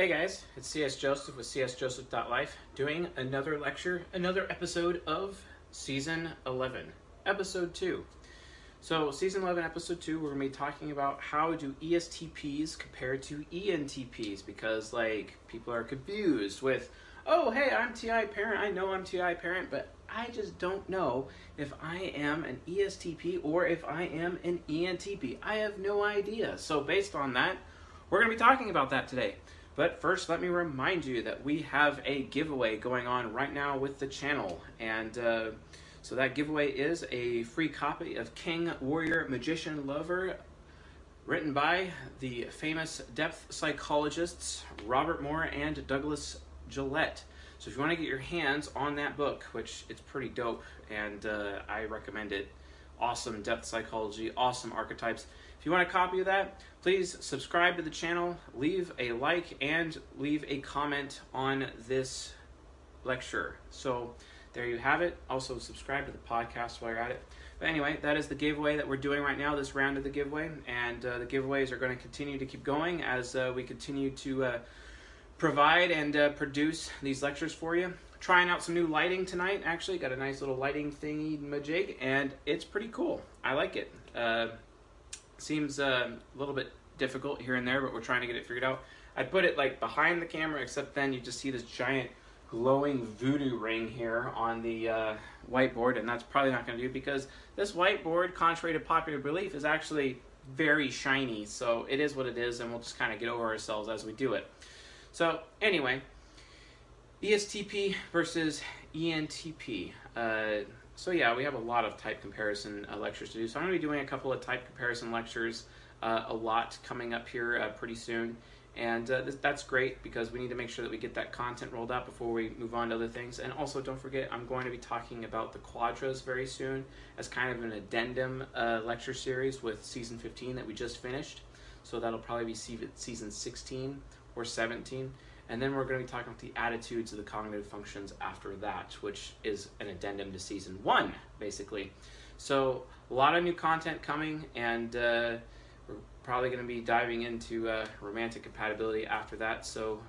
Hey guys, it's CS Joseph with csjoseph.life doing another lecture, another episode of Season 11, Episode 2. So, Season 11, Episode 2, we're going to be talking about how do ESTPs compare to ENTPs because, like, people are confused with, oh, hey, I'm TI parent, I know I'm TI parent, but I just don't know if I am an ESTP or if I am an ENTP. I have no idea. So, based on that, we're going to be talking about that today. But first, let me remind you that we have a giveaway going on right now with the channel. And uh, so that giveaway is a free copy of King Warrior Magician Lover, written by the famous depth psychologists Robert Moore and Douglas Gillette. So if you want to get your hands on that book, which it's pretty dope, and uh, I recommend it, awesome depth psychology, awesome archetypes. If you want a copy of that, please subscribe to the channel, leave a like, and leave a comment on this lecture. So there you have it. Also, subscribe to the podcast while you're at it. But anyway, that is the giveaway that we're doing right now, this round of the giveaway. And uh, the giveaways are going to continue to keep going as uh, we continue to uh, provide and uh, produce these lectures for you. Trying out some new lighting tonight, actually. Got a nice little lighting thingy majig, and it's pretty cool. I like it. Seems uh, a little bit difficult here and there, but we're trying to get it figured out. I put it like behind the camera, except then you just see this giant glowing voodoo ring here on the uh, whiteboard, and that's probably not going to do because this whiteboard, contrary to popular belief, is actually very shiny. So it is what it is, and we'll just kind of get over ourselves as we do it. So anyway, ESTP versus ENTP. Uh, so yeah, we have a lot of type comparison uh, lectures to do. So I'm going to be doing a couple of type comparison lectures, uh, a lot coming up here uh, pretty soon. And uh, that's great because we need to make sure that we get that content rolled out before we move on to other things. And also, don't forget, I'm going to be talking about the quadras very soon as kind of an addendum uh, lecture series with season 15 that we just finished. So that'll probably be season 16 or 17. And then we're going to be talking about the attitudes of the cognitive functions after that, which is an addendum to season one, basically. So a lot of new content coming, and uh, we're probably going to be diving into uh, romantic compatibility after that. So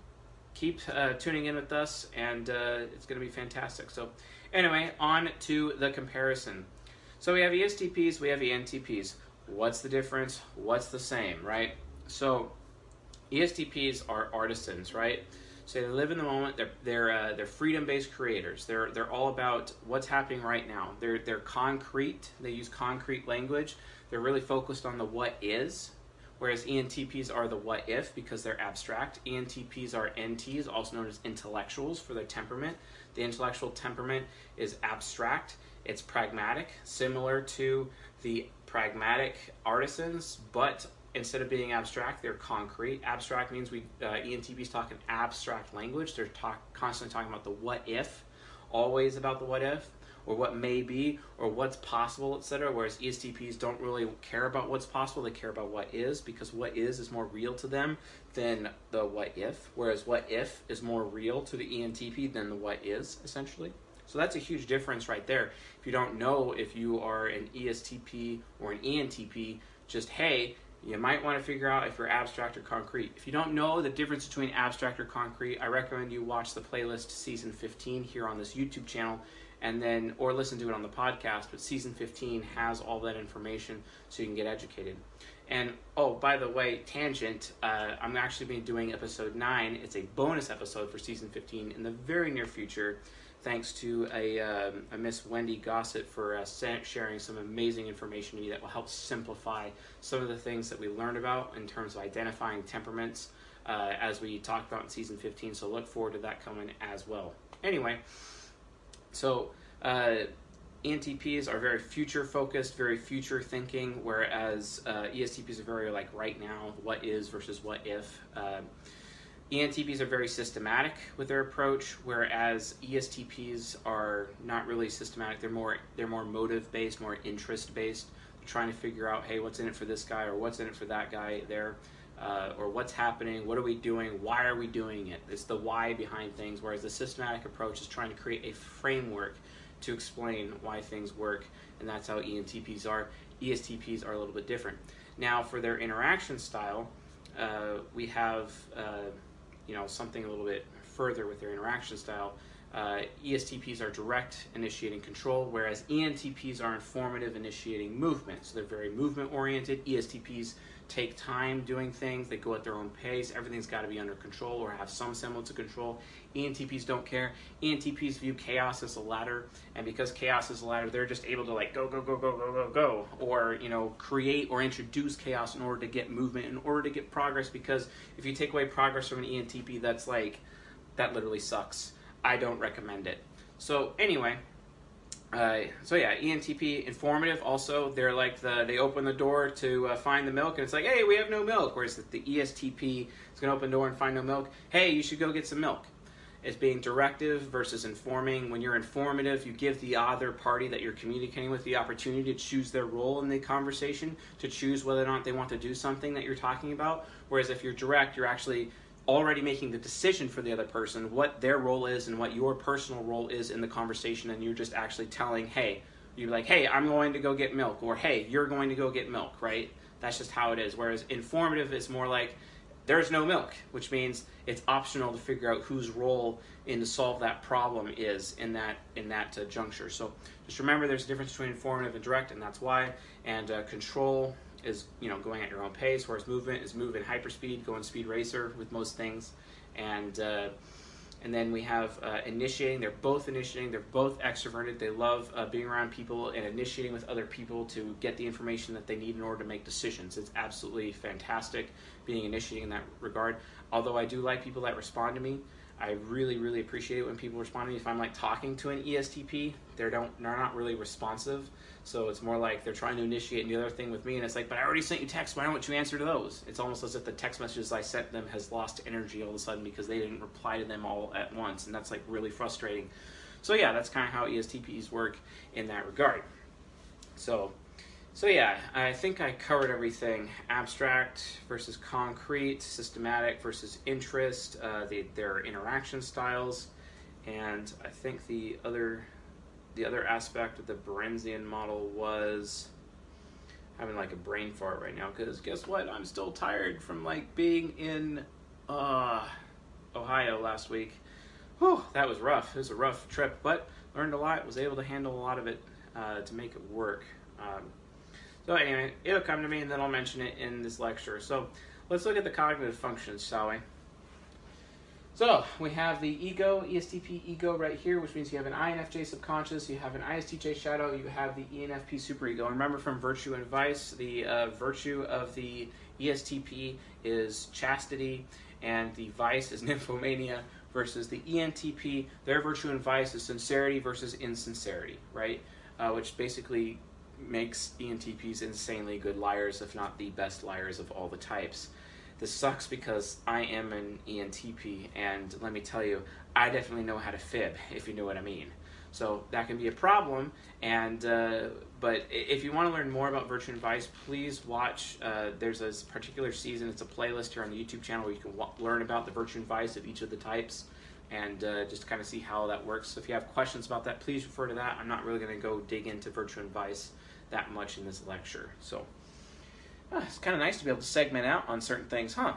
keep uh, tuning in with us, and uh, it's going to be fantastic. So anyway, on to the comparison. So we have ESTPs, we have ENTPs. What's the difference? What's the same, right? So ESTPs are artisans, right? So they live in the moment. They're they're uh, they're freedom-based creators. They're they're all about what's happening right now. They're they're concrete. They use concrete language. They're really focused on the what is, whereas ENTPs are the what if because they're abstract. ENTPs are NTs, also known as intellectuals for their temperament. The intellectual temperament is abstract. It's pragmatic, similar to the pragmatic artisans, but instead of being abstract, they're concrete. Abstract means we uh, ENTPs talk in abstract language. They're talk, constantly talking about the what if, always about the what if, or what may be, or what's possible, etc. Whereas ESTPs don't really care about what's possible. They care about what is because what is is more real to them than the what if. Whereas what if is more real to the ENTP than the what is, essentially. So that's a huge difference right there. If you don't know if you are an ESTP or an ENTP, just hey, you might want to figure out if you're abstract or concrete. If you don't know the difference between abstract or concrete, I recommend you watch the playlist season 15 here on this YouTube channel and then or listen to it on the podcast, but season 15 has all that information so you can get educated. And oh, by the way, tangent, uh, I'm actually be doing episode 9. It's a bonus episode for season 15 in the very near future thanks to a, um, a Miss Wendy Gossett for uh, sharing some amazing information to me that will help simplify some of the things that we learned about in terms of identifying temperaments uh, as we talked about in season 15. So look forward to that coming as well. Anyway, so uh, ENTPs are very future focused, very future thinking, whereas uh, ESTPs are very like right now, what is versus what if. Uh, ENTPs are very systematic with their approach, whereas ESTPs are not really systematic. They're more they're more motive based, more interest based. They're trying to figure out, hey, what's in it for this guy, or what's in it for that guy there, uh, or what's happening, what are we doing, why are we doing it? It's the why behind things. Whereas the systematic approach is trying to create a framework to explain why things work, and that's how ENTPs are. ESTPs are a little bit different. Now, for their interaction style, uh, we have. Uh, you know something a little bit further with their interaction style. Uh, ESTPs are direct, initiating control, whereas ENTPs are informative, initiating movement. So they're very movement oriented. ESTPs take time doing things, they go at their own pace, everything's got to be under control or have some semblance of control. ENTPs don't care. ENTPs view chaos as a ladder, and because chaos is a ladder, they're just able to like go, go, go, go, go, go, go, or you know, create or introduce chaos in order to get movement, in order to get progress. Because if you take away progress from an ENTP, that's like, that literally sucks. I don't recommend it. So anyway, uh, so yeah, ENTP informative. Also, they're like the they open the door to uh, find the milk, and it's like, hey, we have no milk. Whereas the, the ESTP is going to open the door and find no milk. Hey, you should go get some milk. It's being directive versus informing. When you're informative, you give the other party that you're communicating with the opportunity to choose their role in the conversation, to choose whether or not they want to do something that you're talking about. Whereas if you're direct, you're actually already making the decision for the other person what their role is and what your personal role is in the conversation and you're just actually telling hey you're like hey i'm going to go get milk or hey you're going to go get milk right? That's just how it is. Whereas informative is more like there's no milk which means it's optional to figure out whose role in to solve that problem is in that in that uh, juncture. So just remember there's a difference between informative and direct and that's why and uh, control is you know going at your own pace, whereas movement is moving hyperspeed, going speed racer with most things, and uh, and then we have uh, initiating. They're both initiating. They're both extroverted. They love uh, being around people and initiating with other people to get the information that they need in order to make decisions. It's absolutely fantastic being initiating in that regard. Although I do like people that respond to me. I really, really appreciate it when people respond to me. If I'm like talking to an ESTP, they don't, they're not really responsive. So it's more like they're trying to initiate the other thing with me, and it's like, but I already sent you text. Why don't you answer to those? It's almost as if the text messages I sent them has lost energy all of a sudden because they didn't reply to them all at once, and that's like really frustrating. So yeah, that's kind of how ESTPs work in that regard. So, so yeah, I think I covered everything: abstract versus concrete, systematic versus interest, uh, the, their interaction styles, and I think the other the other aspect of the Berensian model was having like a brain fart right now because guess what? I'm still tired from like being in uh, Ohio last week. Whew, that was rough. It was a rough trip, but learned a lot. Was able to handle a lot of it uh, to make it work. Um, so anyway, it'll come to me, and then I'll mention it in this lecture. So let's look at the cognitive functions, shall we? So we have the ego, ESTP ego right here, which means you have an INFJ subconscious, you have an ISTJ shadow, you have the ENFP superego. And remember from Virtue and Vice, the uh, virtue of the ESTP is chastity, and the vice is nymphomania, versus the ENTP, their virtue and vice is sincerity versus insincerity, right? Uh, which basically makes ENTPs insanely good liars, if not the best liars of all the types. This sucks because I am an ENTP, and let me tell you, I definitely know how to fib, if you know what I mean. So that can be a problem. And uh, but if you want to learn more about Virtue and Vice, please watch. Uh, there's a particular season. It's a playlist here on the YouTube channel where you can learn about the Virtue and Vice of each of the types, and uh, just kind of see how that works. So if you have questions about that, please refer to that. I'm not really going to go dig into Virtue and Vice that much in this lecture. So. Ah, it's kind of nice to be able to segment out on certain things, huh?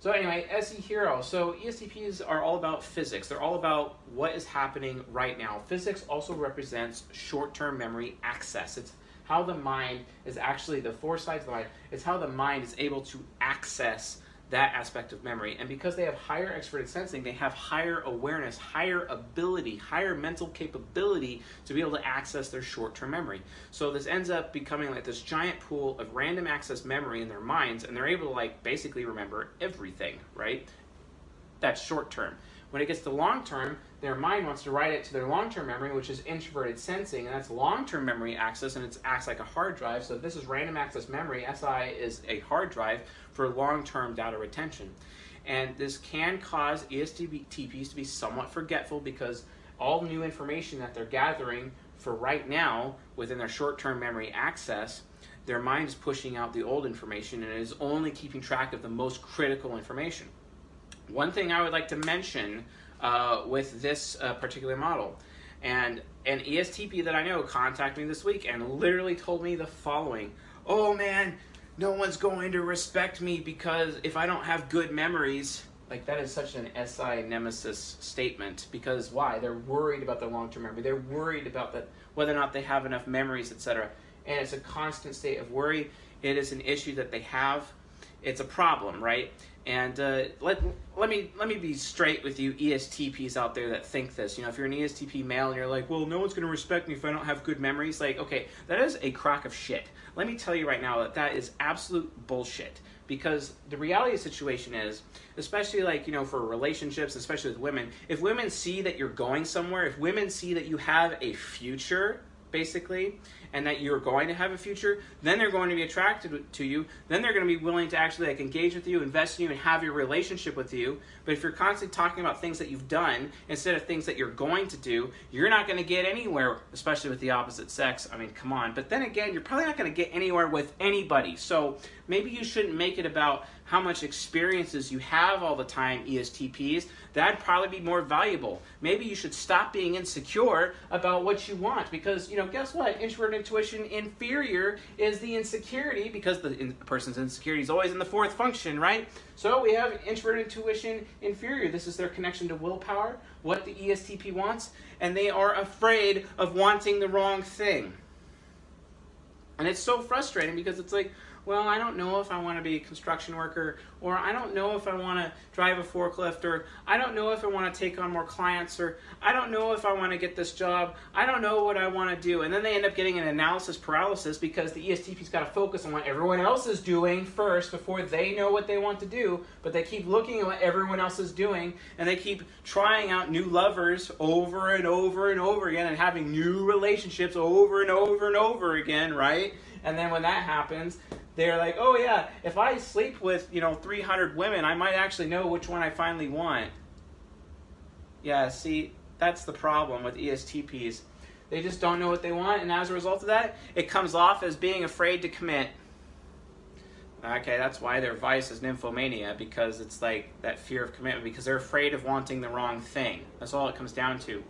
So anyway, SE Hero. So ESTPs are all about physics. They're all about what is happening right now. Physics also represents short-term memory access. It's how the mind is actually the four sides of the mind. It's how the mind is able to access that aspect of memory. And because they have higher extroverted sensing, they have higher awareness, higher ability, higher mental capability to be able to access their short term memory. So this ends up becoming like this giant pool of random access memory in their minds, and they're able to like basically remember everything, right? That's short term. When it gets to long term, their mind wants to write it to their long term memory, which is introverted sensing, and that's long term memory access, and it acts like a hard drive. So this is random access memory. SI is a hard drive for long term data retention. And this can cause ESTPs to be somewhat forgetful because all new information that they're gathering for right now within their short term memory access their mind is pushing out the old information and is only keeping track of the most critical information. One thing I would like to mention uh, with this uh, particular model, and an ESTP that I know contacted me this week and literally told me the following Oh man, no one's going to respect me because if I don't have good memories, Like that is such an SI nemesis statement because why? They're worried about their long-term memory. They're worried about that whether or not they have enough memories, etc. And it's a constant state of worry. It is an issue that they have. It's a problem, right? And uh, let let me let me be straight with you ESTPs out there that think this. You know, if you're an ESTP male and you're like, well, no one's to respect me if I don't have good memories. Like, okay, that is a crock of shit. Let me tell you right now that that is absolute bullshit. Because the reality of the situation is, especially like you know for relationships, especially with women, if women see that you're going somewhere, if women see that you have a future, basically, and that you're going to have a future, then they're going to be attracted to you. Then they're going to be willing to actually like engage with you, invest in you, and have your relationship with you. But if you're constantly talking about things that you've done instead of things that you're going to do, you're not going to get anywhere, especially with the opposite sex. I mean, come on. But then again, you're probably not going to get anywhere with anybody. So maybe you shouldn't make it about how much experiences you have all the time, ESTPs, that'd probably be more valuable. Maybe you should stop being insecure about what you want because, you know, guess what? Introvert intuition inferior is the insecurity because the in, person's insecurity is always in the fourth function, right? So we have introvert intuition inferior. This is their connection to willpower, what the ESTP wants, and they are afraid of wanting the wrong thing. And it's so frustrating because it's like, well, I don't know if I want to be a construction worker, or I don't know if I want to drive a forklift, or I don't know if I want to take on more clients, or I don't know if I want to get this job. I don't know what I want to do. And then they end up getting an analysis paralysis because the ESTP's got to focus on what everyone else is doing first before they know what they want to do. But they keep looking at what everyone else is doing, and they keep trying out new lovers over and over and over again, and having new relationships over and over and over again, right? And then when that happens, they're like, oh yeah, if I sleep with, you know, 300 women, I might actually know which one I finally want. Yeah, see, that's the problem with ESTPs. They just don't know what they want, and as a result of that, it comes off as being afraid to commit. Okay, that's why their vice is nymphomania, because it's like that fear of commitment, because they're afraid of wanting the wrong thing. That's all it comes down to.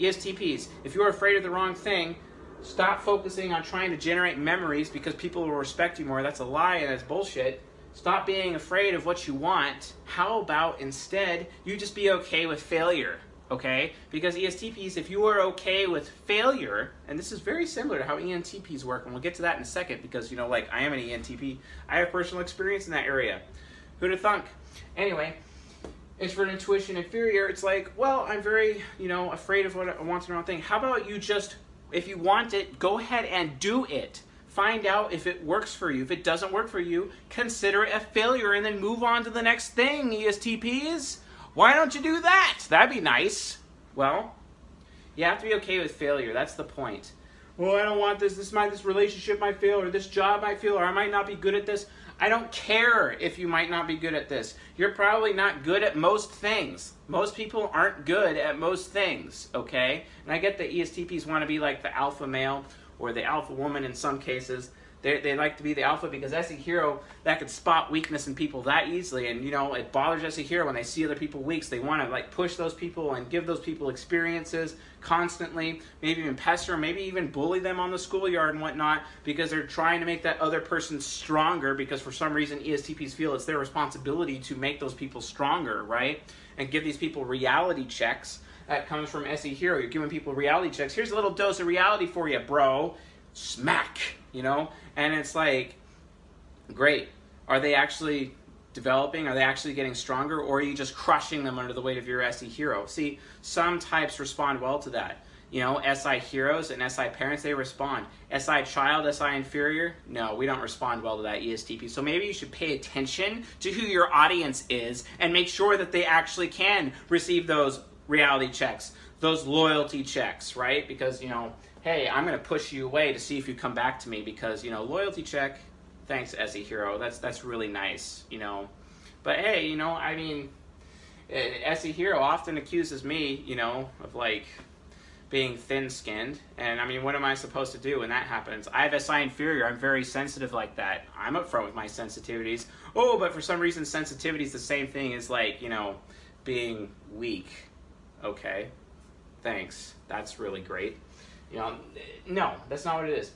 ESTPs, if you're afraid of the wrong thing, Stop focusing on trying to generate memories because people will respect you more. That's a lie and that's bullshit. Stop being afraid of what you want. How about instead you just be okay with failure? Okay? Because ESTPs, if you are okay with failure, and this is very similar to how ENTPs work, and we'll get to that in a second because, you know, like I am an ENTP, I have personal experience in that area. Who'd have thunk? Anyway, introvert intuition inferior, it's like, well, I'm very, you know, afraid of what I want the wrong thing. How about you just if you want it, go ahead and do it. Find out if it works for you. If it doesn't work for you, consider it a failure and then move on to the next thing, ESTPs. Why don't you do that? That'd be nice. Well, you have to be okay with failure. That's the point. Well, I don't want this. This might this relationship might fail, or this job might fail, or I might not be good at this. I don't care if you might not be good at this. You're probably not good at most things. Most people aren't good at most things, okay? And I get that ESTPs want to be like the alpha male or the alpha woman in some cases. They, they like to be the alpha because SE Hero that could spot weakness in people that easily, and you know it bothers SE Hero when they see other people weak. So they want to like push those people and give those people experiences constantly, maybe even pester maybe even bully them on the schoolyard and whatnot because they're trying to make that other person stronger. Because for some reason ESTPs feel it's their responsibility to make those people stronger, right? And give these people reality checks. That comes from SE Hero. You're giving people reality checks. Here's a little dose of reality for you, bro. Smack, you know and it's like, great. Are they actually developing? Are they actually getting stronger? Or are you just crushing them under the weight of your SE hero? See, some types respond well to that. You know, SI heroes and SI parents, they respond. SI child, SI inferior, no, we don't respond well to that ESTP. So maybe you should pay attention to who your audience is and make sure that they actually can receive those reality checks, those loyalty checks, right? Because, you know, hey, I'm going to push you away to see if you come back to me because, you know, loyalty check, thanks, SE Hero. That's, that's really nice, you know. But hey, you know, I mean, eh, SE Hero often accuses me, you know, of like being thin skinned. And I mean, what am I supposed to do when that happens? I have SI inferior. I'm very sensitive like that. I'm upfront with my sensitivities. Oh, but for some reason, sensitivity is the same thing as like, you know, being weak. Okay, thanks. That's really great. You know, no, that's not what it is.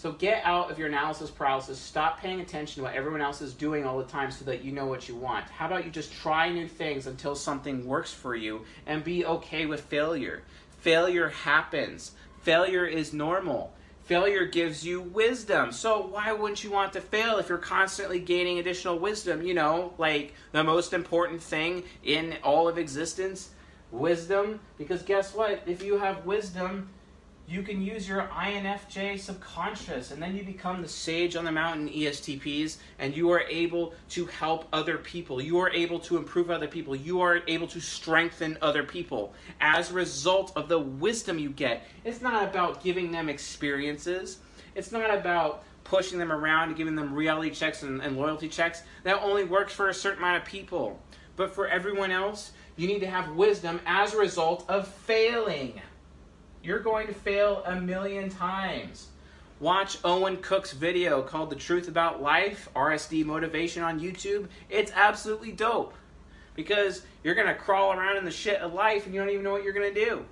So get out of your analysis paralysis. Stop paying attention to what everyone else is doing all the time so that you know what you want. How about you just try new things until something works for you and be okay with failure? Failure happens. Failure is normal. Failure gives you wisdom. So why wouldn't you want to fail if you're constantly gaining additional wisdom? You know, like the most important thing in all of existence, wisdom. Because guess what? If you have wisdom, you can use your INFJ subconscious, and then you become the sage on the mountain ESTPs, and you are able to help other people. You are able to improve other people. You are able to strengthen other people as a result of the wisdom you get. It's not about giving them experiences, it's not about pushing them around and giving them reality checks and, and loyalty checks. That only works for a certain amount of people. But for everyone else, you need to have wisdom as a result of failing. You're going to fail a million times. Watch Owen Cook's video called The Truth About Life, RSD Motivation on YouTube. It's absolutely dope because you're going to crawl around in the shit of life and you don't even know what you're going to do.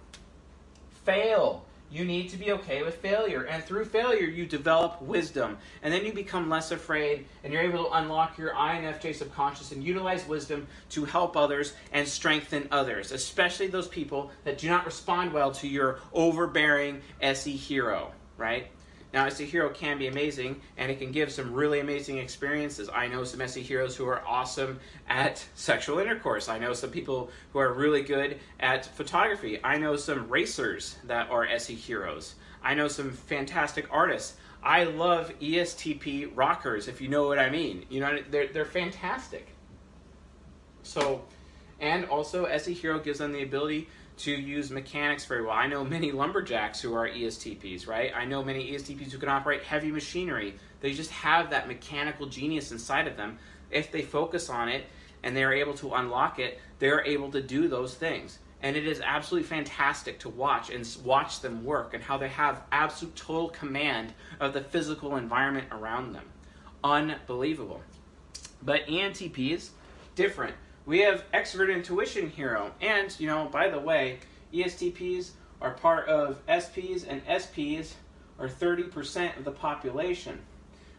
Fail. You need to be okay with failure. And through failure, you develop wisdom. And then you become less afraid and you're able to unlock your INFJ subconscious and utilize wisdom to help others and strengthen others, especially those people that do not respond well to your overbearing SE hero, right? Now, SE Hero can be amazing, and it can give some really amazing experiences. I know some SE Heroes who are awesome at sexual intercourse. I know some people who are really good at photography. I know some racers that are SE Heroes. I know some fantastic artists. I love ESTP rockers, if you know what I mean. You know, they're, they're fantastic. So, and also SE Hero gives them the ability to use mechanics very well. I know many lumberjacks who are ESTPs, right? I know many ESTPs who can operate heavy machinery. They just have that mechanical genius inside of them. If they focus on it and they're able to unlock it, they're able to do those things. And it is absolutely fantastic to watch and watch them work and how they have absolute total command of the physical environment around them. Unbelievable. But ENTPs, different we have extrovert intuition hero. And, you know, by the way, ESTPs are part of SPs, and SPs are 30% of the population.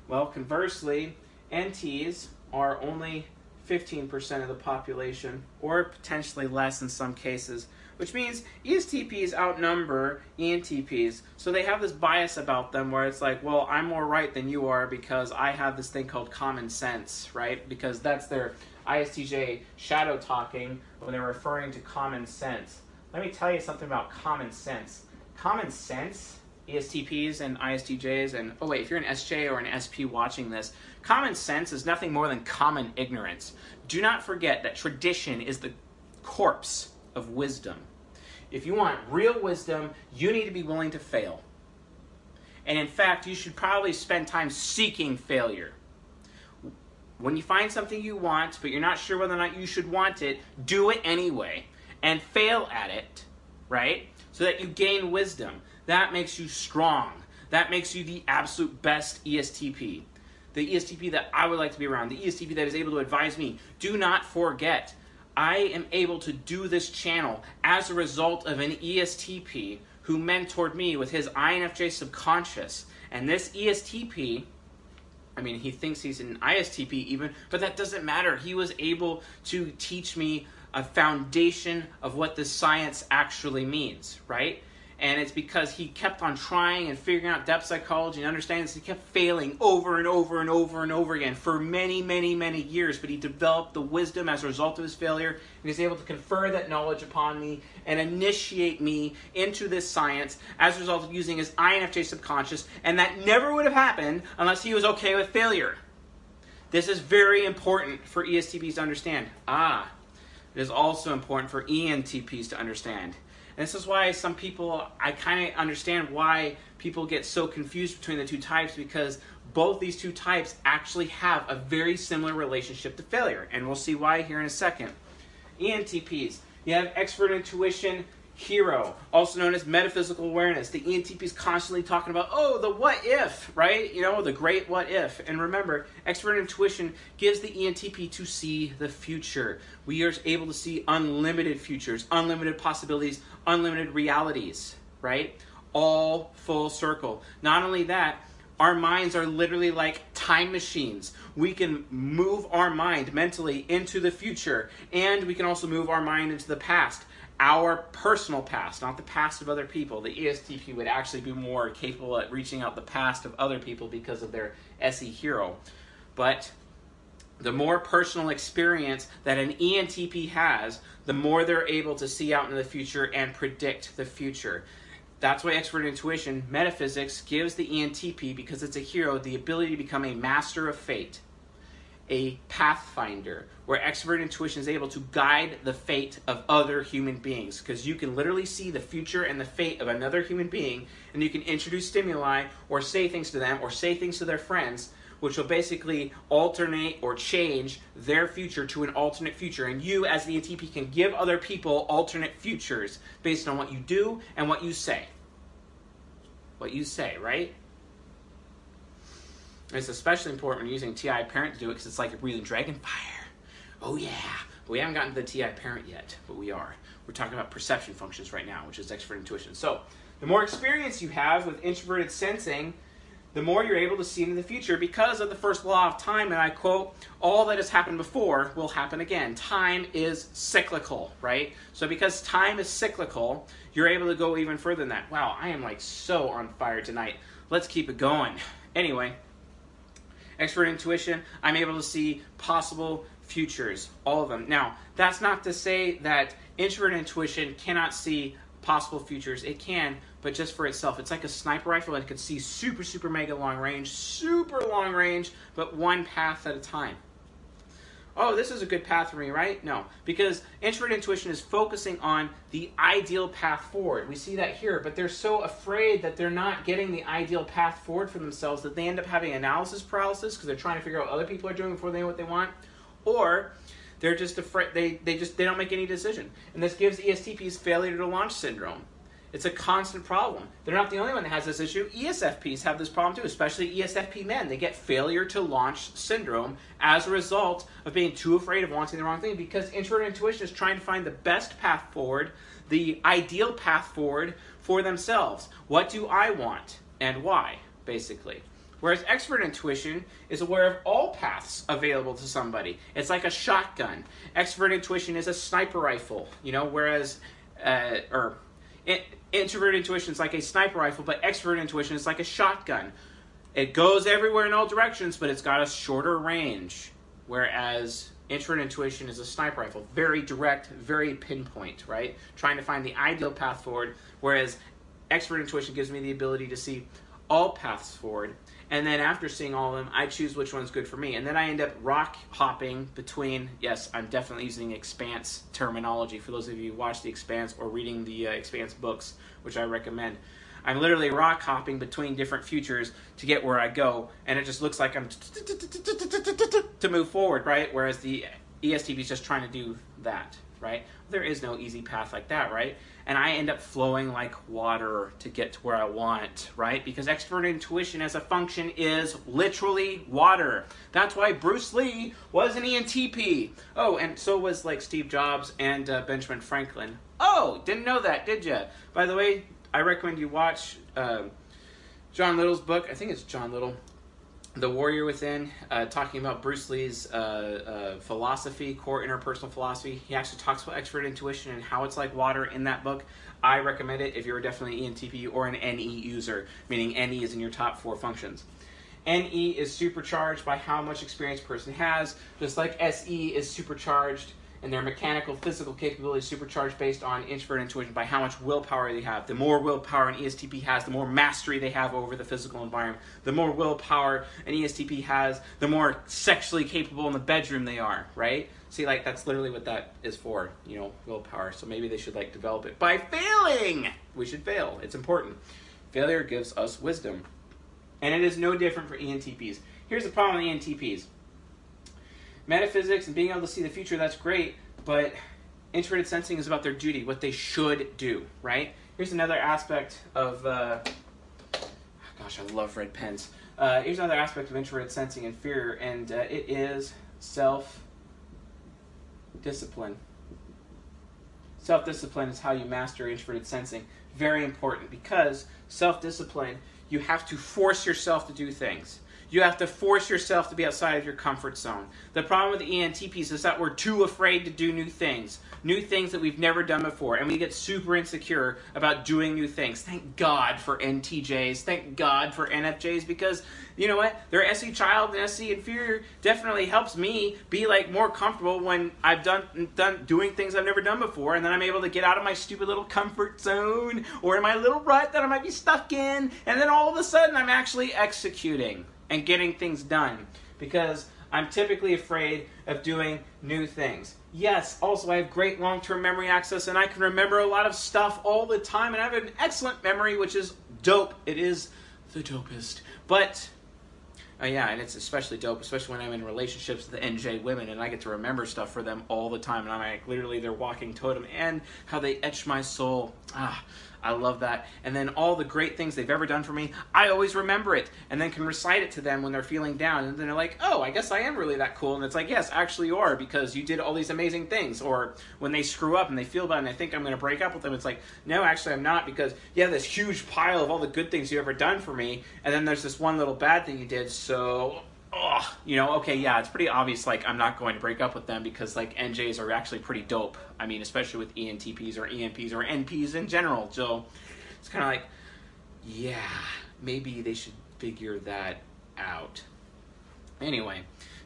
Well, conversely, NTs are only 15% of the population, or potentially less in some cases, which means ESTPs outnumber ENTPs. So they have this bias about them where it's like, well, I'm more right than you are because I have this thing called common sense, right? Because that's their ISTJ shadow talking when they're referring to common sense. Let me tell you something about common sense. Common sense, ESTPs and ISTJs, and oh wait, if you're an SJ or an SP watching this, common sense is nothing more than common ignorance. Do not forget that tradition is the corpse of wisdom. If you want real wisdom, you need to be willing to fail. And in fact, you should probably spend time seeking failure. When you find something you want, but you're not sure whether or not you should want it, do it anyway and fail at it, right? So that you gain wisdom. That makes you strong. That makes you the absolute best ESTP. The ESTP that I would like to be around, the ESTP that is able to advise me. Do not forget, I am able to do this channel as a result of an ESTP who mentored me with his INFJ subconscious. And this ESTP I mean, he thinks he's an ISTP even, but that doesn't matter. He was able to teach me a foundation of what the science actually means, right? And it's because he kept on trying and figuring out depth psychology and understanding this. He kept failing over and over and over and over again for many, many, many years, but he developed the wisdom as a result of his failure, and he's able to confer that knowledge upon me and initiate me into this science as a result of using his INFJ subconscious, and that never would have happened unless he was okay with failure. This is very important for ESTPs to understand. Ah, it is also important for ENTPs to understand this is why some people, I kind of understand why people get so confused between the two types because both these two types actually have a very similar relationship to failure. And we'll see why here in a second. ENTPs, you have extrovert intuition, hero, also known as metaphysical awareness. The ENTP is constantly talking about, oh, the what if, right? You know, the great what if. And remember, expert intuition gives the ENTP to see the future. We are able to see unlimited futures, unlimited possibilities, unlimited realities, right? All full circle. Not only that, Our minds are literally like time machines. We can move our mind mentally into the future, and we can also move our mind into the past. Our personal past, not the past of other people. The ESTP would actually be more capable at reaching out the past of other people because of their SE hero. But the more personal experience that an ENTP has, the more they're able to see out into the future and predict the future. That's why expert intuition, metaphysics, gives the ENTP, because it's a hero, the ability to become a master of fate, a pathfinder, where expert intuition is able to guide the fate of other human beings. Because you can literally see the future and the fate of another human being, and you can introduce stimuli or say things to them or say things to their friends which will basically alternate or change their future to an alternate future. And you, as the ATP, can give other people alternate futures based on what you do and what you say. What you say, right? It's especially important when using TI parent to do it because it's like breathing dragon fire. Oh, yeah. We haven't gotten to the TI parent yet, but we are. We're talking about perception functions right now, which is expert intuition. So, the more experience you have with introverted sensing, the more you're able to see into the future because of the first law of time. And I quote, all that has happened before will happen again. Time is cyclical, right? So because time is cyclical, you're able to go even further than that. Wow, I am like so on fire tonight. Let's keep it going. Anyway, expert intuition, I'm able to see possible futures, all of them. Now, that's not to say that introvert intuition cannot see possible futures. It can, but just for itself. It's like a sniper rifle that can see super, super mega long range, super long range, but one path at a time. Oh, this is a good path for me, right? No, because introvert intuition is focusing on the ideal path forward. We see that here, but they're so afraid that they're not getting the ideal path forward for themselves that they end up having analysis paralysis because they're trying to figure out what other people are doing before they know what they want. Or they're just afraid they, they just they don't make any decision. And this gives ESTPs failure to launch syndrome. It's a constant problem. They're not the only one that has this issue. ESFPs have this problem too, especially ESFP men. They get failure to launch syndrome as a result of being too afraid of wanting the wrong thing because introvert intuition is trying to find the best path forward, the ideal path forward for themselves. What do I want and why, basically? Whereas expert intuition is aware of all paths available to somebody. It's like a shotgun. Expert intuition is a sniper rifle, you know, whereas, uh, or it, introvert intuition is like a sniper rifle, but expert intuition is like a shotgun. It goes everywhere in all directions, but it's got a shorter range. Whereas introvert intuition is a sniper rifle, very direct, very pinpoint, right? Trying to find the ideal path forward. Whereas expert intuition gives me the ability to see all paths forward and then after seeing all of them, I choose which one's good for me. And then I end up rock hopping between, yes, I'm definitely using Expanse terminology for those of you who watch The Expanse or reading the uh, Expanse books, which I recommend. I'm literally rock hopping between different futures to get where I go, and it just looks like I'm to move forward, right? Whereas the ESTP is just trying to do that, right? There is no easy path like that, right? and I end up flowing like water to get to where I want, right? Because expert intuition as a function is literally water. That's why Bruce Lee was an ENTP. Oh, and so was like Steve Jobs and uh, Benjamin Franklin. Oh, didn't know that, did you? By the way, I recommend you watch uh, John Little's book. I think it's John Little. The Warrior Within, uh, talking about Bruce Lee's uh, uh, philosophy, core interpersonal philosophy. He actually talks about expert intuition and how it's like water in that book. I recommend it if you're definitely an ENTP or an NE user, meaning NE is in your top four functions. NE is supercharged by how much experience person has, just like SE is supercharged and their mechanical physical capability supercharged based on introvert intuition by how much willpower they have. The more willpower an ESTP has, the more mastery they have over the physical environment. The more willpower an ESTP has, the more sexually capable in the bedroom they are, right? See, like that's literally what that is for, you know, willpower. So maybe they should like develop it by failing. We should fail. It's important. Failure gives us wisdom. And it is no different for ENTPs. Here's the problem with ENTPs metaphysics and being able to see the future, that's great, but introverted sensing is about their duty, what they should do, right? Here's another aspect of, uh, gosh, I love red pens. Uh, here's another aspect of introverted sensing and fear, and uh, it is self discipline. Self discipline is how you master introverted sensing. Very important because self discipline you have to force yourself to do things. You have to force yourself to be outside of your comfort zone. The problem with the ENTPs is that we're too afraid to do new things, new things that we've never done before, and we get super insecure about doing new things. Thank God for NTJs. Thank God for NFJs because you know what? Their SE child and SE inferior definitely helps me be like more comfortable when I've done done doing things I've never done before, and then I'm able to get out of my stupid little comfort zone or in my little rut that I might be stuck in, and then all of a sudden I'm actually executing and getting things done because I'm typically afraid of doing new things. Yes, also I have great long term memory access and I can remember a lot of stuff all the time and I have an excellent memory, which is dope. It is the dopest. But uh, yeah, and it's especially dope, especially when I'm in relationships with the NJ women and I get to remember stuff for them all the time. And I'm like literally their walking totem and how they etch my soul. Ah, I love that. And then all the great things they've ever done for me, I always remember it and then can recite it to them when they're feeling down. And then they're like, oh, I guess I am really that cool. And it's like, yes, actually you are because you did all these amazing things. Or when they screw up and they feel bad and they think I'm going to break up with them, it's like, no, actually I'm not because you have this huge pile of all the good things you ever done for me. And then there's this one little bad thing you did. So you know, okay, yeah, it's pretty obvious. Like, I'm not going to break up with them because like NJs are actually pretty dope. I mean, especially with ENTPs or ENPs or NPs in general. So it's kind of like, yeah, maybe they should figure that out. Anyway,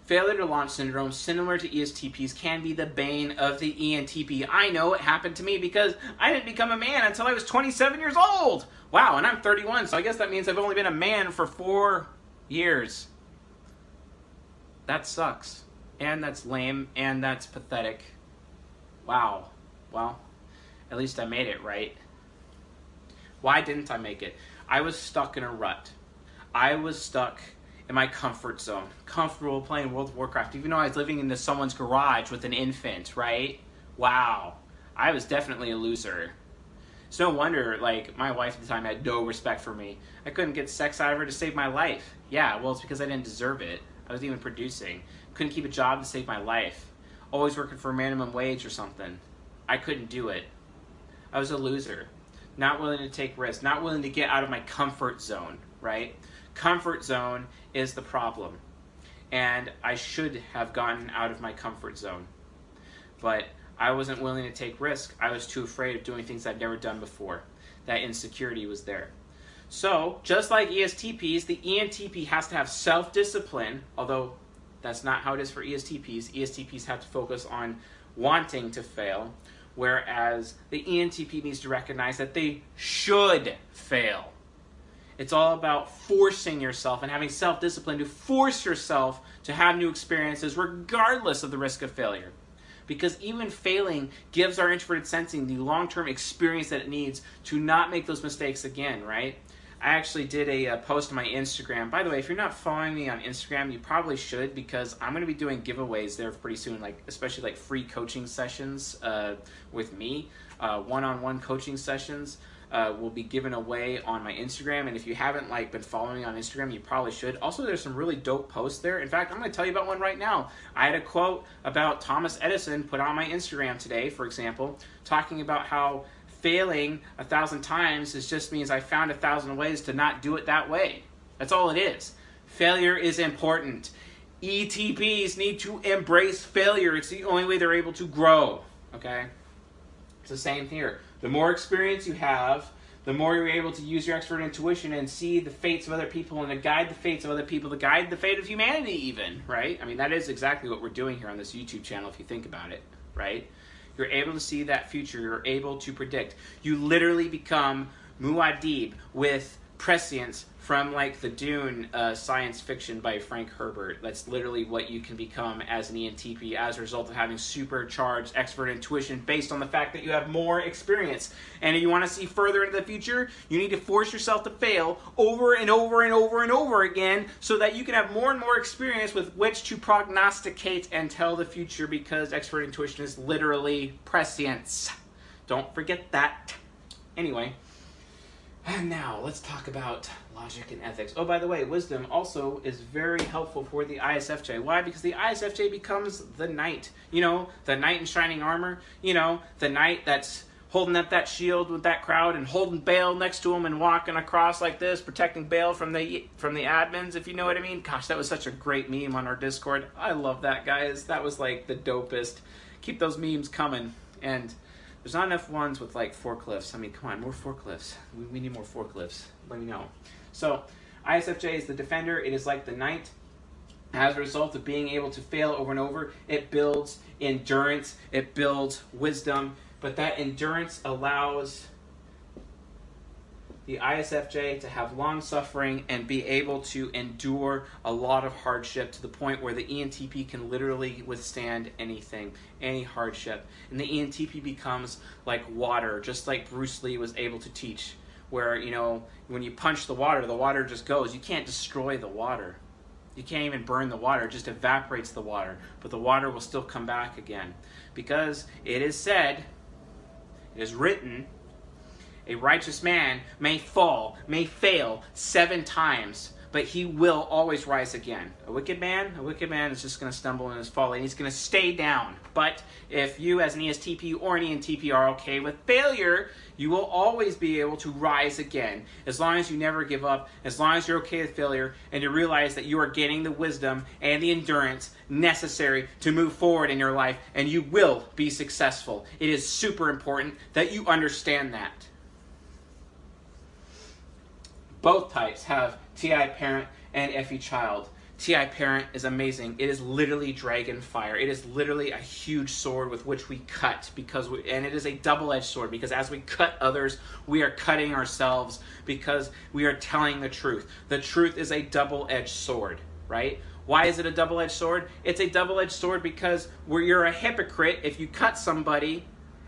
failure to launch syndrome, similar to ESTPs, can be the bane of the ENTP. I know it happened to me because I didn't become a man until I was 27 years old. Wow, and I'm 31, so I guess that means I've only been a man for four years that sucks. And that's lame, and that's pathetic. Wow. Well, at least I made it, right? Why didn't I make it? I was stuck in a rut. I was stuck in my comfort zone, comfortable playing World of Warcraft, even though I was living in someone's garage with an infant, right? Wow. I was definitely a loser. It's no wonder, like, my wife at the time had no respect for me. I couldn't get sex out of her to save my life. Yeah, well, it's because I didn't deserve it. I was even producing. Couldn't keep a job to save my life. Always working for minimum wage or something. I couldn't do it. I was a loser. Not willing to take risks. Not willing to get out of my comfort zone, right? Comfort zone is the problem. And I should have gotten out of my comfort zone. But I wasn't willing to take risk. I was too afraid of doing things I'd never done before. That insecurity was there. So, just like ESTPs, the ENTP has to have self discipline, although that's not how it is for ESTPs. ESTPs have to focus on wanting to fail, whereas the ENTP needs to recognize that they should fail. It's all about forcing yourself and having self discipline to force yourself to have new experiences regardless of the risk of failure. Because even failing gives our introverted sensing the long term experience that it needs to not make those mistakes again, right? I actually did a, a, uh, post on my Instagram. By the way, if you're not following me on Instagram, you probably should because I'm going to be doing giveaways there pretty soon, like especially like free coaching sessions uh, with me, uh, one-on-one coaching sessions. Uh, will be given away on my Instagram, and if you haven't like been following me on Instagram, you probably should. Also, there's some really dope posts there. In fact, I'm going to tell you about one right now. I had a quote about Thomas Edison put on my Instagram today, for example, talking about how failing a thousand times is just means I found a thousand ways to not do it that way. That's all it is. Failure is important. ETPs need to embrace failure. It's the only way they're able to grow. Okay? It's the same here. The more experience you have, the more you're able to use your expert intuition and see the fates of other people and to guide the fates of other people, to guide the fate of humanity, even, right? I mean, that is exactly what we're doing here on this YouTube channel if you think about it, right? You're able to see that future. You're able to predict. You literally become Muad'Dib with prescience from like the Dune uh, science fiction by Frank Herbert. That's literally what you can become as an ENTP as a result of having supercharged expert intuition based on the fact that you have more experience. And if you want to see further into the future, you need to force yourself to fail over and over and over and over again so that you can have more and more experience with which to prognosticate and tell the future because expert intuition is literally prescience. Don't forget that. Anyway, and now let's talk about logic and ethics. Oh, by the way, wisdom also is very helpful for the ISFJ. Why? Because the ISFJ becomes the knight. You know, the knight in shining armor. You know, the knight that's holding up that shield with that crowd and holding Baal next to him and walking across like this, protecting Baal from the from the admins, if you know what I mean. Gosh, that was such a great meme on our Discord. I love that, guys. That was like the dopest. Keep those memes coming. And there's not enough ones with like forklifts. I mean, come on, more forklifts. We, we need more forklifts. Let me know. So, ISFJ is the defender. It is like the knight. As a result of being able to fail over and over, it builds endurance, it builds wisdom, but that endurance allows the ISFJ to have long suffering and be able to endure a lot of hardship to the point where the ENTP can literally withstand anything, any hardship. And the ENTP becomes like water, just like Bruce Lee was able to teach, where, you know, when you punch the water, the water just goes. You can't destroy the water. You can't even burn the water, it just evaporates the water. But the water will still come back again. Because it is said, it is written, a righteous man may fall, may fail seven times, but he will always rise again. A wicked man, a wicked man is just going to stumble in his folly, and he's going to stay down. But if you, as an ESTP or an ENTP, are okay with failure, you will always be able to rise again. As long as you never give up, as long as you're okay with failure, and you realize that you are getting the wisdom and the endurance necessary to move forward in your life, and you will be successful. It is super important that you understand that. Both types have TI parent and FE child. TI parent is amazing. It is literally dragon fire. It is literally a huge sword with which we cut because we, and it is a double-edged sword because as we cut others, we are cutting ourselves because we are telling the truth. The truth is a double-edged sword, right? Why is it a double-edged sword? It's a double-edged sword because where you're a hypocrite if you cut somebody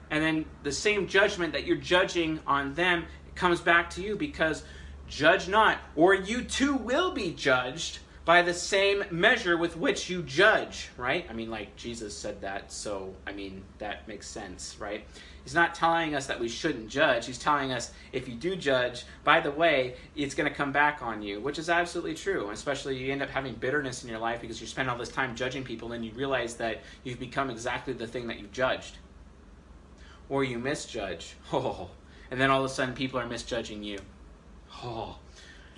and then the same judgment that you're judging on them comes back to you because Judge not, or you too will be judged by the same measure with which you judge, right? I mean, like Jesus said that, so I mean, that makes sense, right? He's not telling us that we shouldn't judge. He's telling us if you do judge, by the way, it's going to come back on you, which is absolutely true. Especially you end up having bitterness in your life because you spend all this time judging people and you realize that you've become exactly the thing that you've judged. Or you misjudge. Oh, and then all of a sudden people are misjudging you. Oh,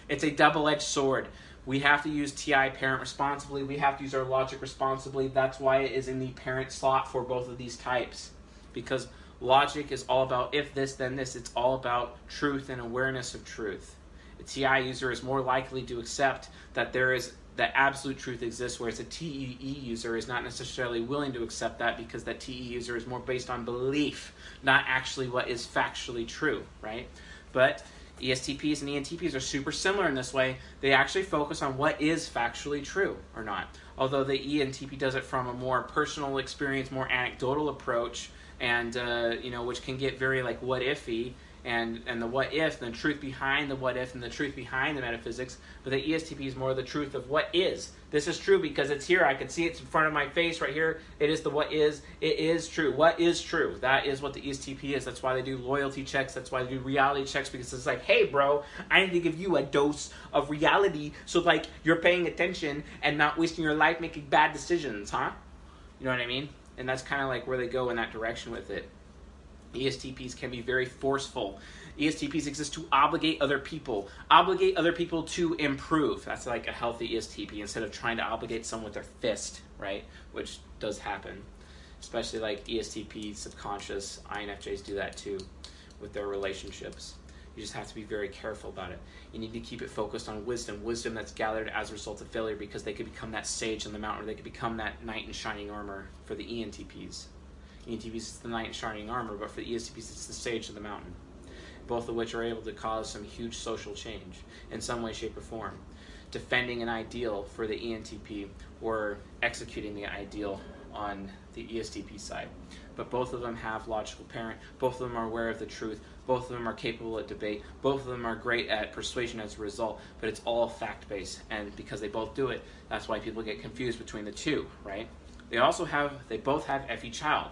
it's a double-edged sword. We have to use TI parent responsibly. We have to use our logic responsibly. That's why it is in the parent slot for both of these types. Because logic is all about if this, then this. It's all about truth and awareness of truth. A TI user is more likely to accept that there is that absolute truth exists, whereas a TE user is not necessarily willing to accept that because that TE user is more based on belief, not actually what is factually true, right? But ESTPs and ENTPs are super similar in this way. They actually focus on what is factually true or not. Although the ENTP does it from a more personal experience, more anecdotal approach, and uh, you know, which can get very like what ify and and the what if, and the truth behind the what if, and the truth behind the metaphysics. But the ESTP is more the truth of what is. This is true because it's here. I can see it in front of my face right here. It is the what is. It is true. What is true? That is what the ESTP is. That's why they do loyalty checks. That's why they do reality checks because it's like, hey, bro, I need to give you a dose of reality so like you're paying attention and not wasting your life making bad decisions, huh? You know what I mean? And that's kind of like where they go in that direction with it. ESTPs can be very forceful. ESTPs exist to obligate other people, obligate other people to improve. That's like a healthy ESTP instead of trying to obligate someone with their fist, right? Which does happen, especially like ESTP, subconscious, INFJs do that too with their relationships. You just have to be very careful about it. You need to keep it focused on wisdom, wisdom that's gathered as a result of failure because they could become that sage on the mountain or they could become that knight in shining armor for the ENTPs. ENTPs it's the knight in shining armor, but for the ESTPs it's the sage of the mountain. Both of which are able to cause some huge social change in some way, shape, or form. Defending an ideal for the ENTP or executing the ideal on the ESTP side. But both of them have logical parent, both of them are aware of the truth, both of them are capable at debate, both of them are great at persuasion as a result, but it's all fact based. And because they both do it, that's why people get confused between the two, right? They also have, they both have FE child.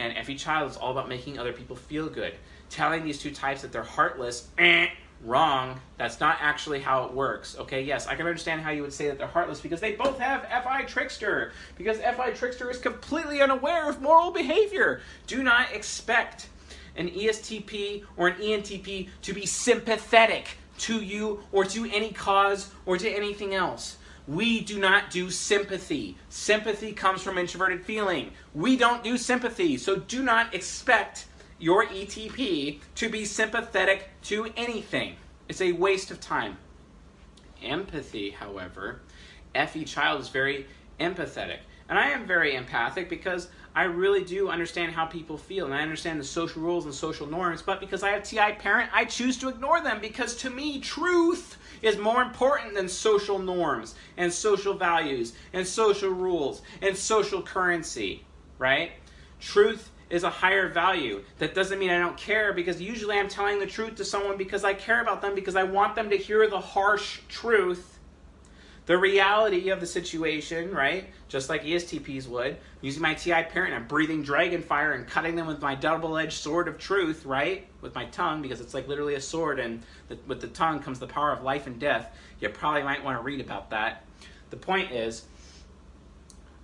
And FE child is all about making other people feel good. Telling these two types that they're heartless, eh, wrong. That's not actually how it works. Okay, yes, I can understand how you would say that they're heartless because they both have FI Trickster. Because FI Trickster is completely unaware of moral behavior. Do not expect an ESTP or an ENTP to be sympathetic to you or to any cause or to anything else. We do not do sympathy. Sympathy comes from introverted feeling. We don't do sympathy, so do not expect your ETP to be sympathetic to anything. It's a waste of time. Empathy, however, FE child is very empathetic. And I am very empathic because I really do understand how people feel and I understand the social rules and social norms, but because I have TI parent, I choose to ignore them because to me, truth is more important than social norms and social values and social rules and social currency, right? Truth is a higher value. That doesn't mean I don't care because usually I'm telling the truth to someone because I care about them because I want them to hear the harsh truth the reality of the situation, right? Just like ESTPs would. Using my TI parent, I'm breathing dragon fire and cutting them with my double edged sword of truth, right? With my tongue, because it's like literally a sword, and the, with the tongue comes the power of life and death. You probably might want to read about that. The point is,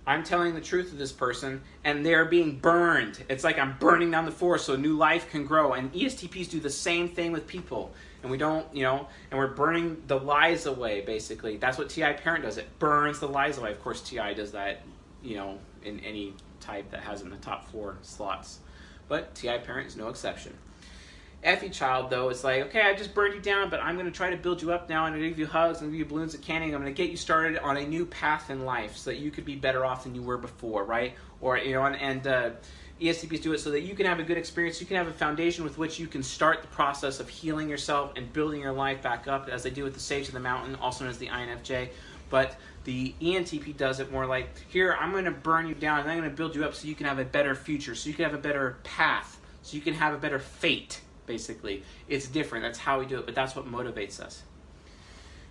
I'm telling the truth to this person, and they're being burned. It's like I'm burning down the forest so new life can grow. And ESTPs do the same thing with people and we don't, you know, and we're burning the lies away, basically. That's what TI parent does. It burns the lies away. Of course, TI does that, you know, in any type that has in the top four slots. But TI parent is no exception. FE child, though, is like, okay, I just burned you down, but I'm going to try to build you up now. And I'm going to give you hugs and give you balloons at canning. I'm going to get you started on a new path in life so that you could be better off than you were before, right? Or, you know, and, and uh, ESTPs do it so that you can have a good experience. You can have a foundation with which you can start the process of healing yourself and building your life back up, as they do with the Sage of the Mountain, also known as the INFJ. But the ENTP does it more like, here, I'm going to burn you down and I'm going to build you up so you can have a better future, so you can have a better path, so you can have a better fate, basically. It's different. That's how we do it, but that's what motivates us.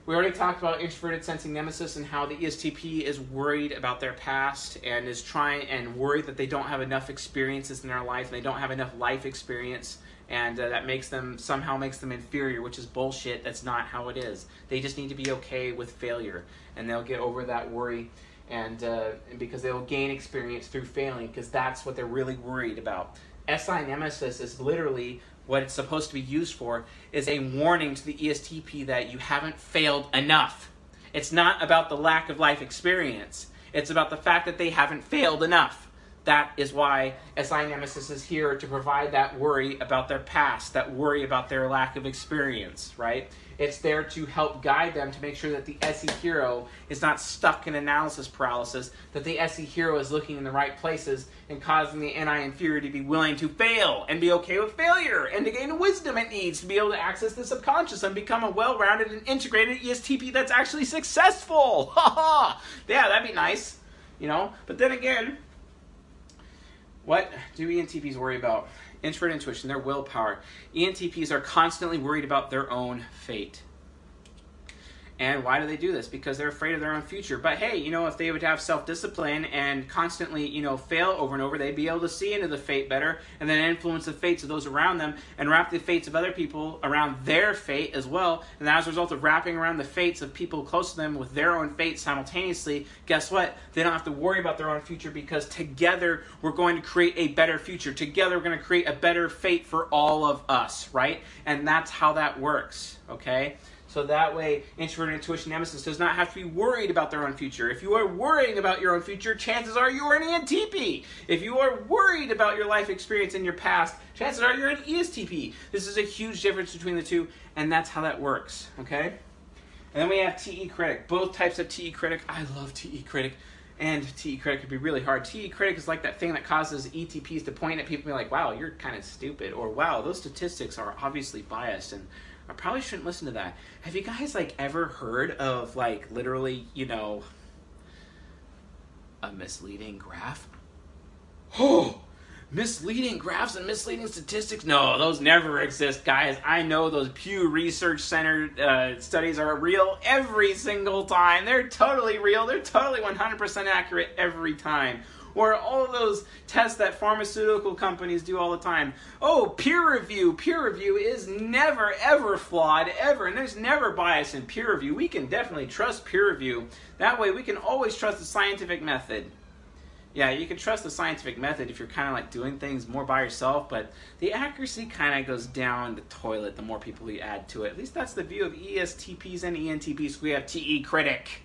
We already talked about introverted sensing nemesis and how the ESTP is worried about their past and is trying and worried that they don't have enough experiences in their life and they don't have enough life experience and uh, that makes them somehow makes them inferior, which is bullshit. That's not how it is. They just need to be okay with failure and they'll get over that worry and, uh, because they'll gain experience through failing because that's what they're really worried about. SI nemesis is literally what it's supposed to be used for is a warning to the ESTP that you haven't failed enough. It's not about the lack of life experience. It's about the fact that they haven't failed enough. That is why SI Nemesis is here to provide that worry about their past, that worry about their lack of experience, right? It's there to help guide them to make sure that the SE hero is not stuck in analysis paralysis, that the SE hero is looking in the right places and causing the NI inferior to be willing to fail and be okay with failure and to gain the wisdom it needs to be able to access the subconscious and become a well rounded and integrated ESTP that's actually successful. Ha ha! Yeah, that'd be nice, you know? But then again, what do ENTPs worry about? Introvert intuition, their willpower. ENTPs are constantly worried about their own fate. And why do they do this? Because they're afraid of their own future. But hey, you know, if they would have self discipline and constantly, you know, fail over and over, they'd be able to see into the fate better and then influence the fates of those around them and wrap the fates of other people around their fate as well. And as a result of wrapping around the fates of people close to them with their own fate simultaneously, guess what? They don't have to worry about their own future because together we're going to create a better future. Together we're going to create a better fate for all of us, right? And that's how that works, okay? So that way, introverted intuition nemesis does not have to be worried about their own future. If you are worrying about your own future, chances are you are an ENTP. If you are worried about your life experience in your past, chances are you're an ESTP. This is a huge difference between the two, and that's how that works, okay? And then we have TE critic. Both types of TE critic. I love TE critic. And TE critic could be really hard. TE critic is like that thing that causes ETPs to point at people and be like, wow, you're kind of stupid. Or wow, those statistics are obviously biased. And I probably shouldn't listen to that. Have you guys like ever heard of like literally, you know, a misleading graph? Oh, misleading graphs and misleading statistics? No, those never exist, guys. I know those Pew Research Center uh, studies are real every single time. They're totally real. They're totally 100% accurate every time or all those tests that pharmaceutical companies do all the time. Oh, peer review. Peer review is never, ever flawed, ever. And there's never bias in peer review. We can definitely trust peer review. That way, we can always trust the scientific method. yeah, you can trust the scientific method if you're kind of like doing things more by yourself, but the accuracy kind of goes down the toilet the more people you add to it. At least that's the view of ESTPs and ENTPs. We have TE critic.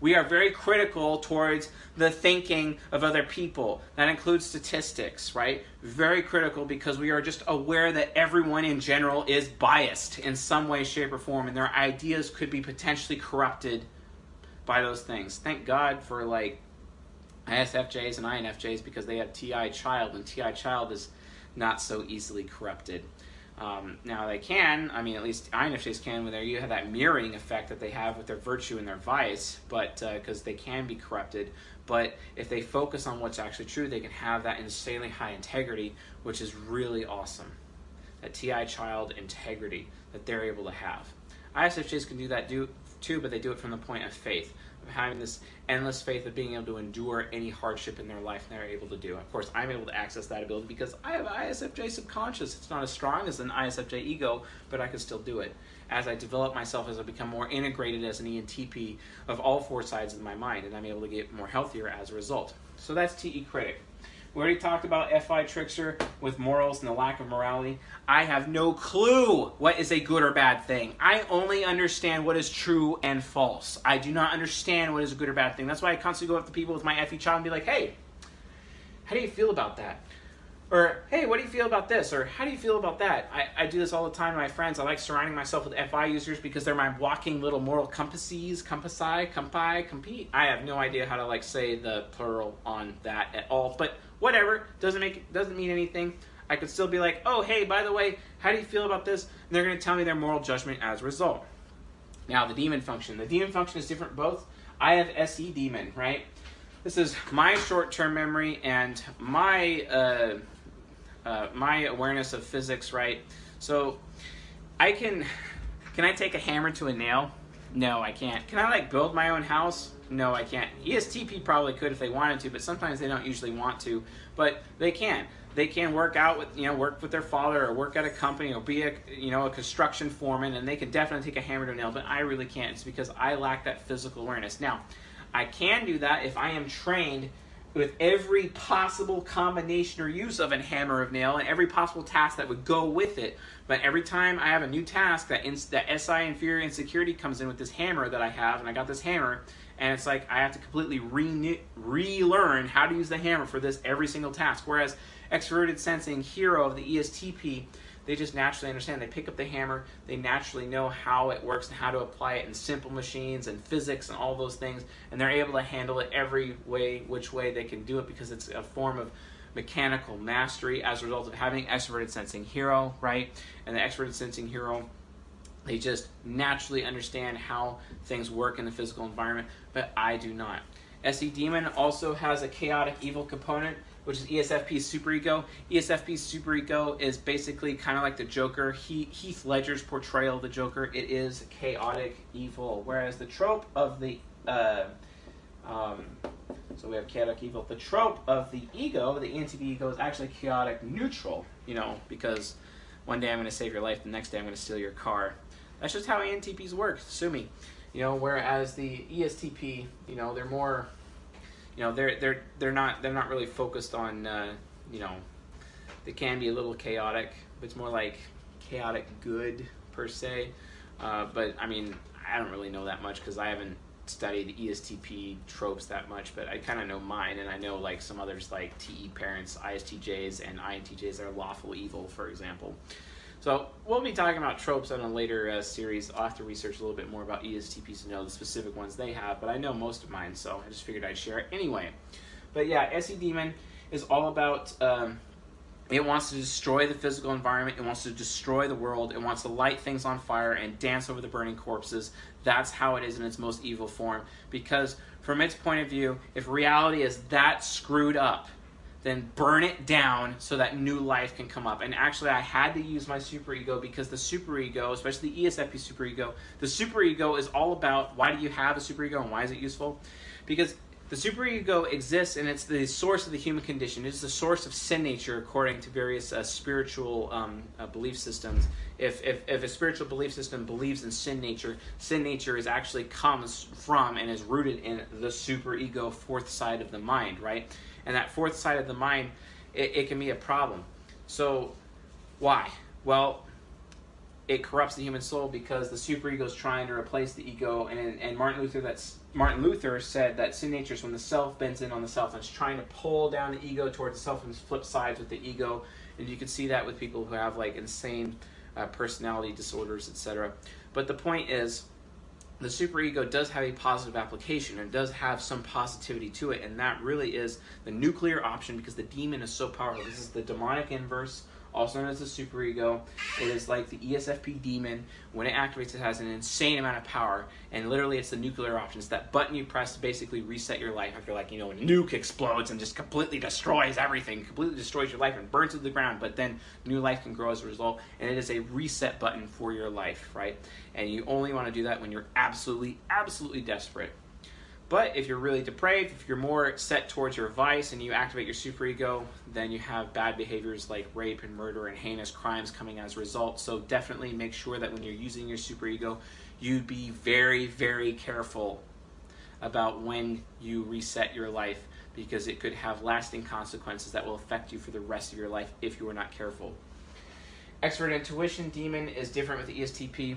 We are very critical towards the thinking of other people. That includes statistics, right? Very critical because we are just aware that everyone in general is biased in some way, shape, or form, and their ideas could be potentially corrupted by those things. Thank God for like ISFJs and INFJs because they have TI child, and TI child is not so easily corrupted. Um, now they can, I mean, at least INFJs can, when you have that mirroring effect that they have with their virtue and their vice, but because uh, they can be corrupted. But if they focus on what's actually true, they can have that insanely high integrity, which is really awesome. That TI child integrity that they're able to have. ISFJs can do that do, too, but they do it from the point of faith having this endless faith of being able to endure any hardship in their life and they're able to do. Of course, I'm able to access that ability because I have ISFJ subconscious. It's not as strong as an ISFJ ego, but I can still do it. As I develop myself, as I become more integrated as an ENTP of all four sides of my mind, and I'm able to get more healthier as a result. So that's TE Critic. We already talked about FI Trickster with morals and the lack of morality. I have no clue what is a good or bad thing. I only understand what is true and false. I do not understand what is a good or bad thing. That's why I constantly go up to people with my FE child and be like, hey, how do you feel about that? Or, hey, what do you feel about this? Or, how do you feel about that? I, I do this all the time with my friends. I like surrounding myself with FI users because they're my walking little moral compasses, compassi, compi, compete. I have no idea how to like say the plural on that at all. But whatever, doesn't make doesn't mean anything. I could still be like, oh, hey, by the way, how do you feel about this? And they're going to tell me their moral judgment as a result. Now, the daemon function. The daemon function is different both. I have SE daemon, right? This is my short-term memory and my uh, uh, my awareness of physics, right? So I can can I take a hammer to a nail? No, I can't. Can I like build my own house? No, I can't. ESTP probably could if they wanted to, but sometimes they don't usually want to. But they can. They can work out with you know work with their father or work at a company or be a you know a construction foreman, and they can definitely take a hammer to a nail. But I really can't. It's because I lack that physical awareness. Now, I can do that if I am trained with every possible combination or use of a hammer of nail and every possible task that would go with it. But every time I have a new task, that, that SI inferior insecurity comes in with this hammer that I have, and I got this hammer, and it's like I have to completely re- relearn how to use the hammer for this every single task. Whereas extroverted sensing hero of the ESTP, they just naturally understand. They pick up the hammer, they naturally know how it works and how to apply it in simple machines and physics and all those things, and they're able to handle it every way, which way they can do it because it's a form of mechanical mastery as a result of having extroverted sensing hero, right? And the extroverted sensing hero they just naturally understand how things work in the physical environment, but I do not. SE Demon also has a chaotic evil component, which is ESFP's superego. ESFP's superego is basically kind of like the Joker. He, Heath Ledger's portrayal of the Joker. It is chaotic evil, whereas the trope of the uh, um, so we have chaotic evil. The trope of the ego, the ENTP ego, is actually chaotic neutral. You know, because one day I'm going to save your life, the next day I'm going to steal your car. That's just how ENTPs work. Sue me. You know, whereas the ESTP, you know, they're more, you know, they're they're they're not they're not really focused on, uh, you know, they can be a little chaotic, but it's more like chaotic good per se. Uh, but I mean, I don't really know that much because I haven't studied ESTP tropes that much, but I kind of know mine, and I know like some others like TE parents, ISTJs, and INTJs are lawful evil, for example. So we'll be talking about tropes on a later uh, series. I'll have to research a little bit more about ESTPs to know the specific ones they have, but I know most of mine, so I just figured I'd share it anyway. But yeah, SE Demon is all about. Um, it wants to destroy the physical environment. It wants to destroy the world. It wants to light things on fire and dance over the burning corpses. That's how it is in its most evil form. Because, from its point of view, if reality is that screwed up, then burn it down so that new life can come up. And actually, I had to use my superego because the superego, especially the ESFP superego, the superego is all about why do you have a superego and why is it useful? Because the superego exists and it's the source of the human condition. It is the source of sin nature according to various uh, spiritual um, uh, belief systems. If, if, if a spiritual belief system believes in sin nature, sin nature is actually comes from and is rooted in the superego, fourth side of the mind, right? And that fourth side of the mind, it, it can be a problem. So, why? Well, it corrupts the human soul because the superego is trying to replace the ego, and, and Martin Luther that's Martin Luther said that sin nature is when the self bends in on the self and it's trying to pull down the ego towards the self and flip sides with the ego, and you can see that with people who have like insane uh, personality disorders, etc. But the point is, the superego does have a positive application and does have some positivity to it, and that really is the nuclear option because the demon is so powerful. This is the demonic inverse also known as the superego. It is like the ESFP demon. When it activates, it has an insane amount of power, and literally, it's the nuclear option. It's that button you press to basically reset your life after, like, you know, a nuke explodes and just completely destroys everything, completely destroys your life and burns it to the ground, but then new life can grow as a result, and it is a reset button for your life, right? And you only want to do that when you're absolutely, absolutely desperate. But if you're really depraved, if you're more set towards your vice and you activate your superego, then you have bad behaviors like rape and murder and heinous crimes coming as a result. So definitely make sure that when you're using your superego, you be very, very careful about when you reset your life because it could have lasting consequences that will affect you for the rest of your life if you are not careful. Extrovert intuition demon is different with the ESTP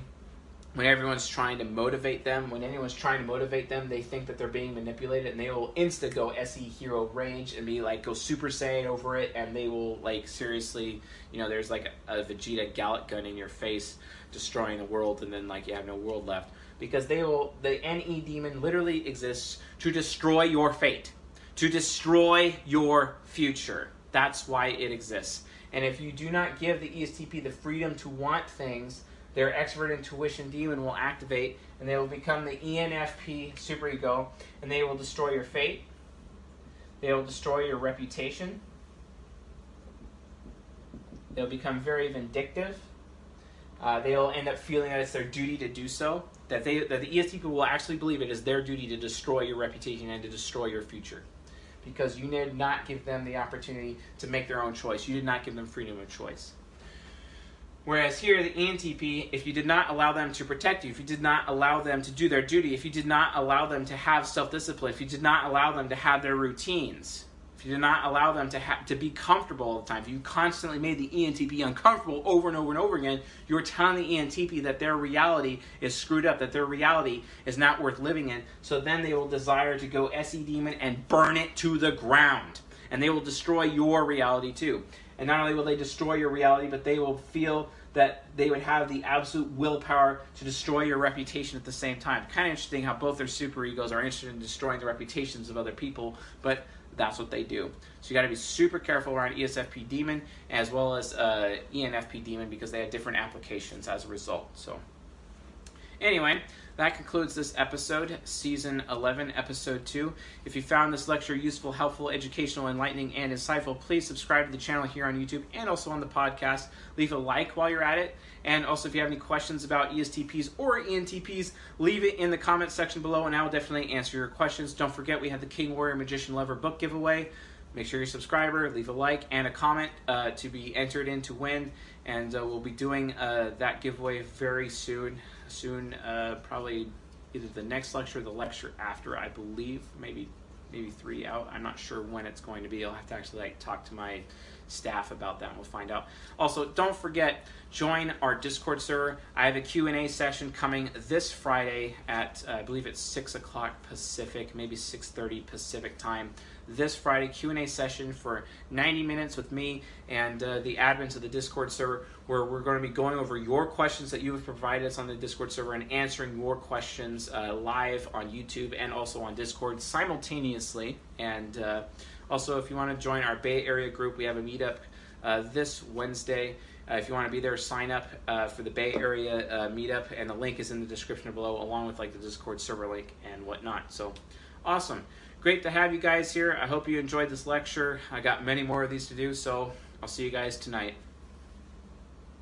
when everyone's trying to motivate them, when anyone's trying to motivate them, they think that they're being manipulated, and they will insta go SE hero rage and be like go Super Saiyan over it, and they will like seriously, you know, there's like a, Vegeta Galick gun in your face, destroying the world, and then like you have no world left because they will. The NE demon literally exists to destroy your fate, to destroy your future. That's why it exists. And if you do not give the ESTP the freedom to want things their expert intuition demon will activate and they will become the ENFP superego and they will destroy your fate. They will destroy your reputation. They'll become very vindictive. Uh, they'll end up feeling that it's their duty to do so. That they that the ESTP will actually believe it is their duty to destroy your reputation and to destroy your future, because you did not give them the opportunity to make their own choice. You did not give them freedom of choice. Whereas here, the ENTP, if you did not allow them to protect you, if you did not allow them to do their duty, if you did not allow them to have self discipline, if you did not allow them to have their routines, if you did not allow them to, ha- to be comfortable all the time, if you constantly made the ENTP uncomfortable over and over and over again, you were telling the ENTP that their reality is screwed up, that their reality is not worth living in. So then they will desire to go SE demon and burn it to the ground. And they will destroy your reality too. And not only will they destroy your reality, but they will feel that they would have the absolute willpower to destroy your reputation at the same time. Kind of interesting how both their super egos are interested in destroying the reputations of other people, but that's what they do. So you got to be super careful around ESFP demon as well as uh, ENFP demon because they have different applications as a result. So anyway, that concludes this episode, Season 11, Episode 2. If you found this lecture useful, helpful, educational, enlightening, and insightful, please subscribe to the channel here on YouTube and also on the podcast. Leave a like while you're at it. And also, if you have any questions about ESTPs or ENTPs, leave it in the comment section below, and I will definitely answer your questions. Don't forget, we have the King Warrior Magician Lover book giveaway. Make sure you're a subscriber, leave a like, and a comment uh, to be entered in to win. And uh, we'll be doing uh, that giveaway very soon soon, uh, probably either the next lecture or the lecture after, I believe, maybe maybe three out. I'm not sure when it's going to be. I'll have to actually like talk to my staff about that and we'll find out. Also, don't forget, join our Discord server. I have a Q&A session coming this Friday at, uh, I believe it's 6 o'clock Pacific, maybe 6.30 Pacific time this Friday Q&A session for 90 minutes with me and uh, the admins of the Discord server where we're going to be going over your questions that you have provided us on the Discord server and answering your questions uh, live on YouTube and also on Discord simultaneously. And uh, also, if you want to join our Bay Area group, we have a meetup uh, this Wednesday. Uh, if you want to be there, sign up uh, for the Bay Area uh, meetup, and the link is in the description below, along with like the Discord server link and whatnot. So, awesome! Great to have you guys here. I hope you enjoyed this lecture. I got many more of these to do, so I'll see you guys tonight.